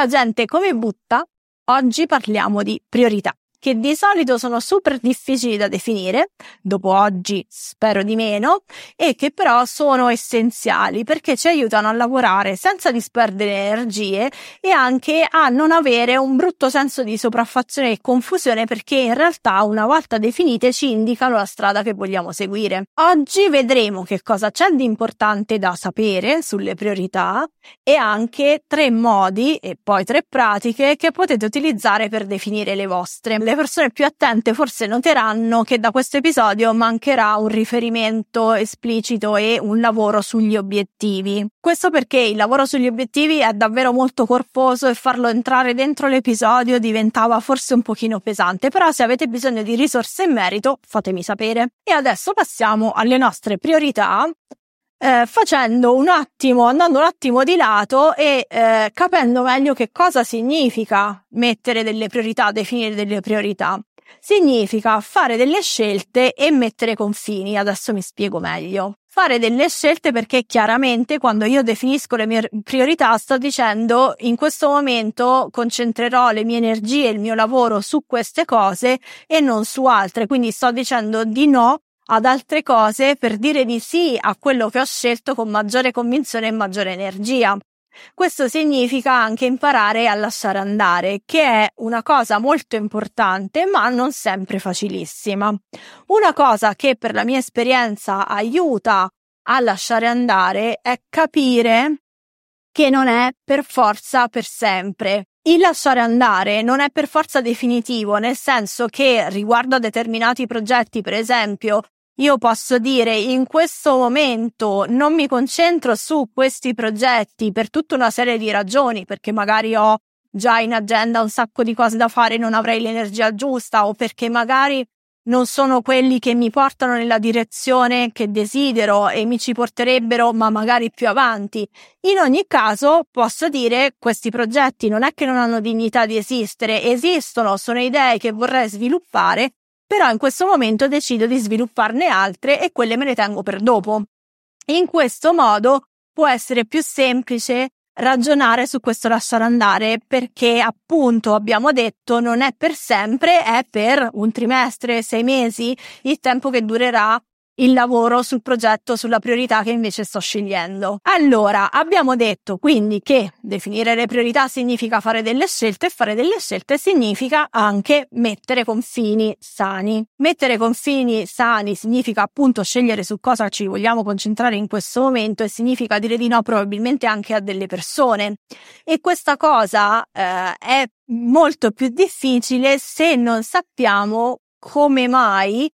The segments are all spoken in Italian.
Ciao gente, come butta? Oggi parliamo di priorità che di solito sono super difficili da definire, dopo oggi spero di meno, e che però sono essenziali perché ci aiutano a lavorare senza disperdere energie e anche a non avere un brutto senso di sopraffazione e confusione perché in realtà una volta definite ci indicano la strada che vogliamo seguire. Oggi vedremo che cosa c'è di importante da sapere sulle priorità e anche tre modi e poi tre pratiche che potete utilizzare per definire le vostre le persone più attente forse noteranno che da questo episodio mancherà un riferimento esplicito e un lavoro sugli obiettivi. Questo perché il lavoro sugli obiettivi è davvero molto corposo e farlo entrare dentro l'episodio diventava forse un pochino pesante, però se avete bisogno di risorse in merito fatemi sapere. E adesso passiamo alle nostre priorità eh, facendo un attimo, andando un attimo di lato e eh, capendo meglio che cosa significa mettere delle priorità, definire delle priorità. Significa fare delle scelte e mettere confini. Adesso mi spiego meglio. Fare delle scelte perché chiaramente quando io definisco le mie priorità sto dicendo in questo momento concentrerò le mie energie e il mio lavoro su queste cose e non su altre. Quindi sto dicendo di no ad altre cose per dire di sì a quello che ho scelto con maggiore convinzione e maggiore energia. Questo significa anche imparare a lasciare andare, che è una cosa molto importante, ma non sempre facilissima. Una cosa che per la mia esperienza aiuta a lasciare andare è capire che non è per forza per sempre. Il lasciare andare non è per forza definitivo, nel senso che riguardo a determinati progetti, per esempio, io posso dire in questo momento non mi concentro su questi progetti per tutta una serie di ragioni, perché magari ho già in agenda un sacco di cose da fare e non avrei l'energia giusta o perché magari non sono quelli che mi portano nella direzione che desidero e mi ci porterebbero, ma magari più avanti. In ogni caso, posso dire questi progetti non è che non hanno dignità di esistere, esistono, sono idee che vorrei sviluppare però in questo momento decido di svilupparne altre e quelle me le tengo per dopo. In questo modo può essere più semplice ragionare su questo lasciare andare perché appunto abbiamo detto non è per sempre, è per un trimestre, sei mesi, il tempo che durerà il lavoro sul progetto, sulla priorità che invece sto scegliendo. Allora, abbiamo detto quindi che definire le priorità significa fare delle scelte e fare delle scelte significa anche mettere confini sani. Mettere confini sani significa appunto scegliere su cosa ci vogliamo concentrare in questo momento e significa dire di no probabilmente anche a delle persone. E questa cosa eh, è molto più difficile se non sappiamo come mai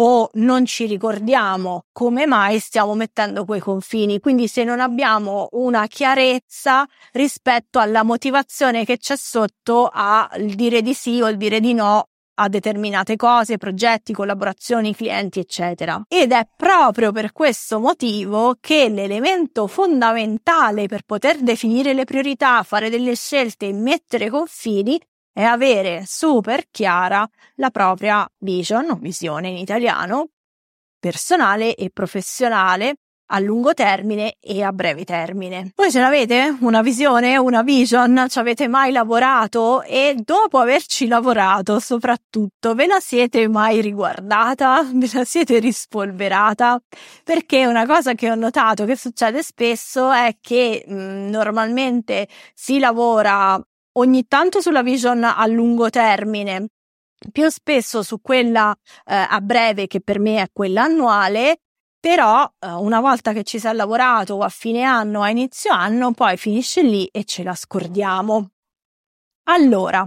o non ci ricordiamo come mai stiamo mettendo quei confini. Quindi se non abbiamo una chiarezza rispetto alla motivazione che c'è sotto al dire di sì o il dire di no a determinate cose, progetti, collaborazioni, clienti, eccetera. Ed è proprio per questo motivo che l'elemento fondamentale per poter definire le priorità, fare delle scelte e mettere confini è avere super chiara la propria vision, visione in italiano, personale e professionale a lungo termine e a breve termine. Voi ce l'avete una visione, una vision? Ci avete mai lavorato? E dopo averci lavorato, soprattutto, ve la siete mai riguardata? Ve la siete rispolverata? Perché una cosa che ho notato che succede spesso è che mh, normalmente si lavora ogni tanto sulla vision a lungo termine, più spesso su quella eh, a breve che per me è quella annuale, però eh, una volta che ci si è lavorato a fine anno a inizio anno, poi finisce lì e ce la scordiamo. Allora,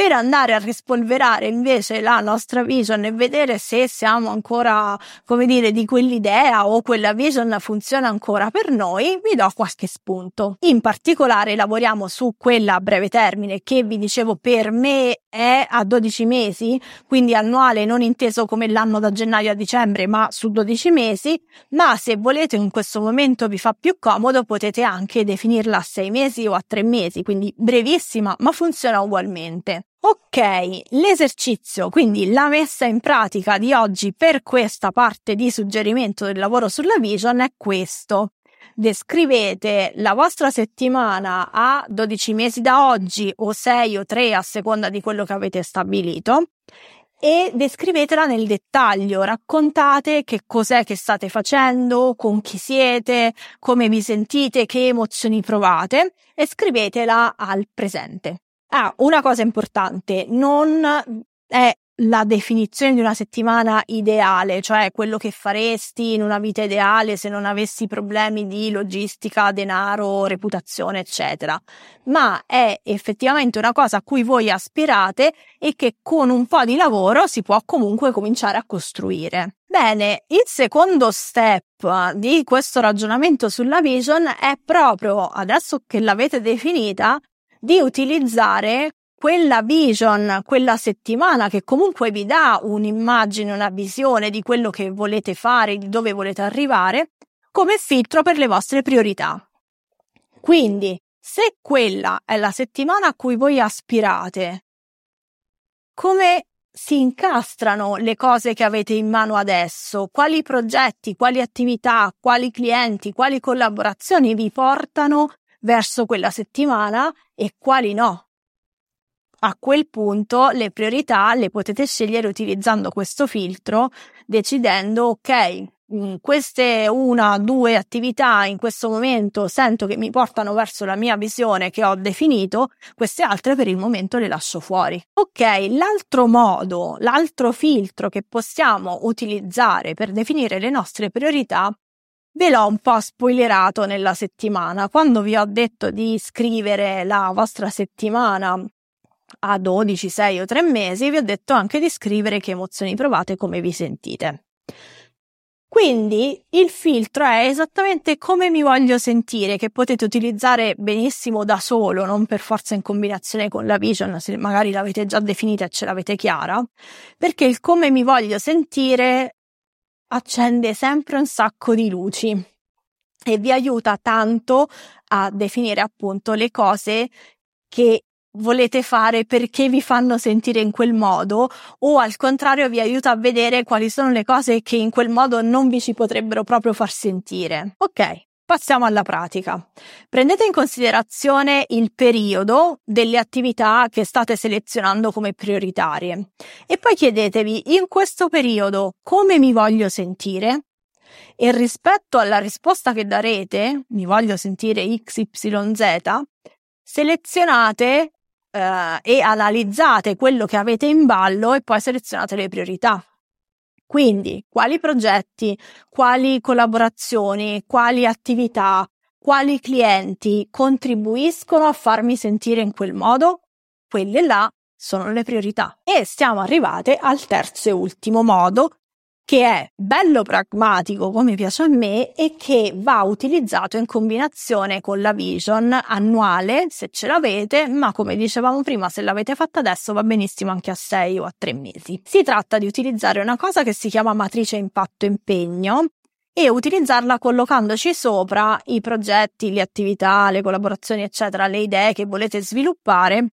per andare a rispolverare invece la nostra vision e vedere se siamo ancora, come dire, di quell'idea o quella vision funziona ancora per noi, vi do qualche spunto. In particolare lavoriamo su quella a breve termine che vi dicevo per me è a 12 mesi, quindi annuale non inteso come l'anno da gennaio a dicembre, ma su 12 mesi, ma se volete in questo momento vi fa più comodo potete anche definirla a 6 mesi o a 3 mesi, quindi brevissima, ma funziona ugualmente. Ok, l'esercizio, quindi la messa in pratica di oggi per questa parte di suggerimento del lavoro sulla vision è questo. descrivete la vostra settimana a 12 mesi da oggi o 6 o 3 a seconda di quello che avete stabilito e descrivetela nel dettaglio, raccontate che cos'è che state facendo, con chi siete, come vi sentite, che emozioni provate e scrivetela al presente. Ah, una cosa importante, non è la definizione di una settimana ideale, cioè quello che faresti in una vita ideale se non avessi problemi di logistica, denaro, reputazione, eccetera, ma è effettivamente una cosa a cui voi aspirate e che con un po' di lavoro si può comunque cominciare a costruire. Bene, il secondo step di questo ragionamento sulla vision è proprio adesso che l'avete definita di utilizzare quella vision, quella settimana che comunque vi dà un'immagine, una visione di quello che volete fare, di dove volete arrivare, come filtro per le vostre priorità. Quindi, se quella è la settimana a cui voi aspirate, come si incastrano le cose che avete in mano adesso? Quali progetti, quali attività, quali clienti, quali collaborazioni vi portano verso quella settimana e quali no? a quel punto le priorità le potete scegliere utilizzando questo filtro, decidendo, ok, mm, queste una, due attività in questo momento sento che mi portano verso la mia visione che ho definito, queste altre per il momento le lascio fuori. Ok, l'altro modo, l'altro filtro che possiamo utilizzare per definire le nostre priorità Ve l'ho un po' spoilerato nella settimana. Quando vi ho detto di scrivere la vostra settimana a 12, 6 o 3 mesi vi ho detto anche di scrivere che emozioni provate, come vi sentite. Quindi il filtro è esattamente come mi voglio sentire, che potete utilizzare benissimo da solo, non per forza in combinazione con la vision, se magari l'avete già definita e ce l'avete chiara, perché il come mi voglio sentire accende sempre un sacco di luci e vi aiuta tanto a definire appunto le cose che volete fare perché vi fanno sentire in quel modo o al contrario vi aiuta a vedere quali sono le cose che in quel modo non vi ci potrebbero proprio far sentire. Ok. Passiamo alla pratica. Prendete in considerazione il periodo delle attività che state selezionando come prioritarie e poi chiedetevi in questo periodo come mi voglio sentire e rispetto alla risposta che darete, mi voglio sentire XYZ, selezionate eh, e analizzate quello che avete in ballo e poi selezionate le priorità. Quindi, quali progetti, quali collaborazioni, quali attività, quali clienti contribuiscono a farmi sentire in quel modo? Quelle là sono le priorità. E siamo arrivate al terzo e ultimo modo, che è bello pragmatico come piace a me e che va utilizzato in combinazione con la vision annuale se ce l'avete, ma come dicevamo prima, se l'avete fatta adesso va benissimo anche a 6 o a 3 mesi. Si tratta di utilizzare una cosa che si chiama matrice impatto impegno e utilizzarla collocandoci sopra i progetti, le attività, le collaborazioni, eccetera, le idee che volete sviluppare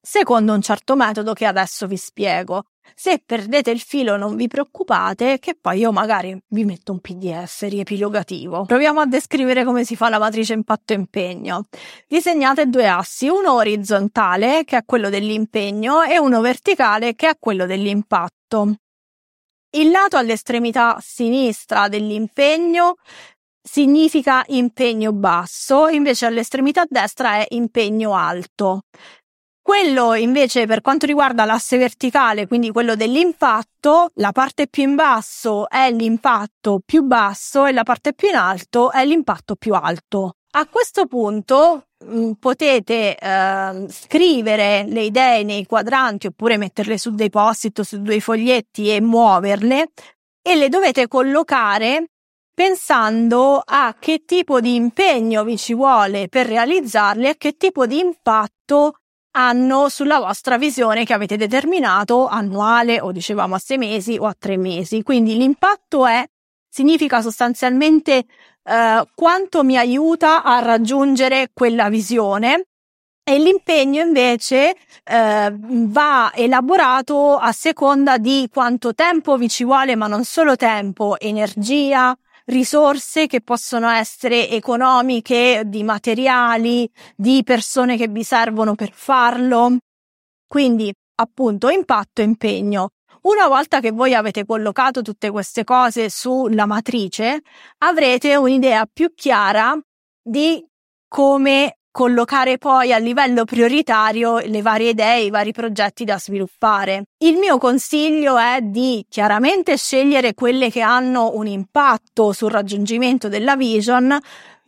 secondo un certo metodo che adesso vi spiego. Se perdete il filo non vi preoccupate che poi io magari vi metto un pdf riepilogativo. Proviamo a descrivere come si fa la matrice impatto-impegno. Disegnate due assi, uno orizzontale che è quello dell'impegno e uno verticale che è quello dell'impatto. Il lato all'estremità sinistra dell'impegno significa impegno basso, invece all'estremità destra è impegno alto. Quello invece per quanto riguarda l'asse verticale, quindi quello dell'impatto, la parte più in basso è l'impatto più basso e la parte più in alto è l'impatto più alto. A questo punto mm, potete eh, scrivere le idee nei quadranti oppure metterle su dei post-it o su dei foglietti e muoverle e le dovete collocare pensando a che tipo di impegno vi ci vuole per realizzarle e che tipo di impatto hanno sulla vostra visione che avete determinato annuale o dicevamo a sei mesi o a tre mesi. Quindi l'impatto è, significa sostanzialmente eh, quanto mi aiuta a raggiungere quella visione e l'impegno invece eh, va elaborato a seconda di quanto tempo vi ci vuole, ma non solo tempo, energia, risorse che possono essere economiche, di materiali, di persone che vi servono per farlo. Quindi, appunto, impatto e impegno. Una volta che voi avete collocato tutte queste cose sulla matrice, avrete un'idea più chiara di come collocare poi a livello prioritario le varie idee, i vari progetti da sviluppare. Il mio consiglio è di chiaramente scegliere quelle che hanno un impatto sul raggiungimento della vision,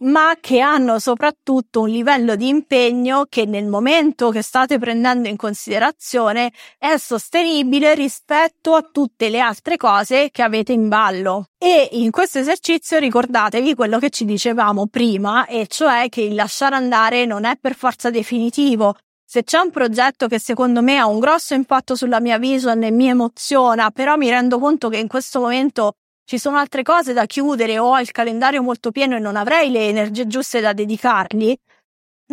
ma che hanno soprattutto un livello di impegno che nel momento che state prendendo in considerazione è sostenibile rispetto a tutte le altre cose che avete in ballo. E in questo esercizio ricordatevi quello che ci dicevamo prima, e cioè che il lasciare andare non è per forza definitivo, se c'è un progetto che secondo me ha un grosso impatto sulla mia vision e mi emoziona, però mi rendo conto che in questo momento ci sono altre cose da chiudere o ho il calendario molto pieno e non avrei le energie giuste da dedicargli,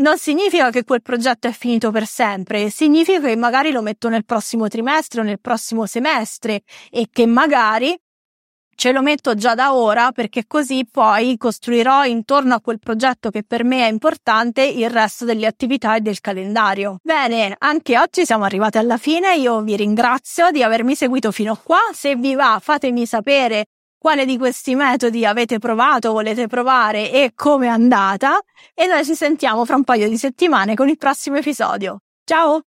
non significa che quel progetto è finito per sempre, significa che magari lo metto nel prossimo trimestre o nel prossimo semestre e che magari ce lo metto già da ora perché così poi costruirò intorno a quel progetto che per me è importante il resto delle attività e del calendario. Bene, anche oggi siamo arrivati alla fine, io vi ringrazio di avermi seguito fino a qua, se vi va fatemi sapere quale di questi metodi avete provato, volete provare e come è andata e noi ci sentiamo fra un paio di settimane con il prossimo episodio. Ciao!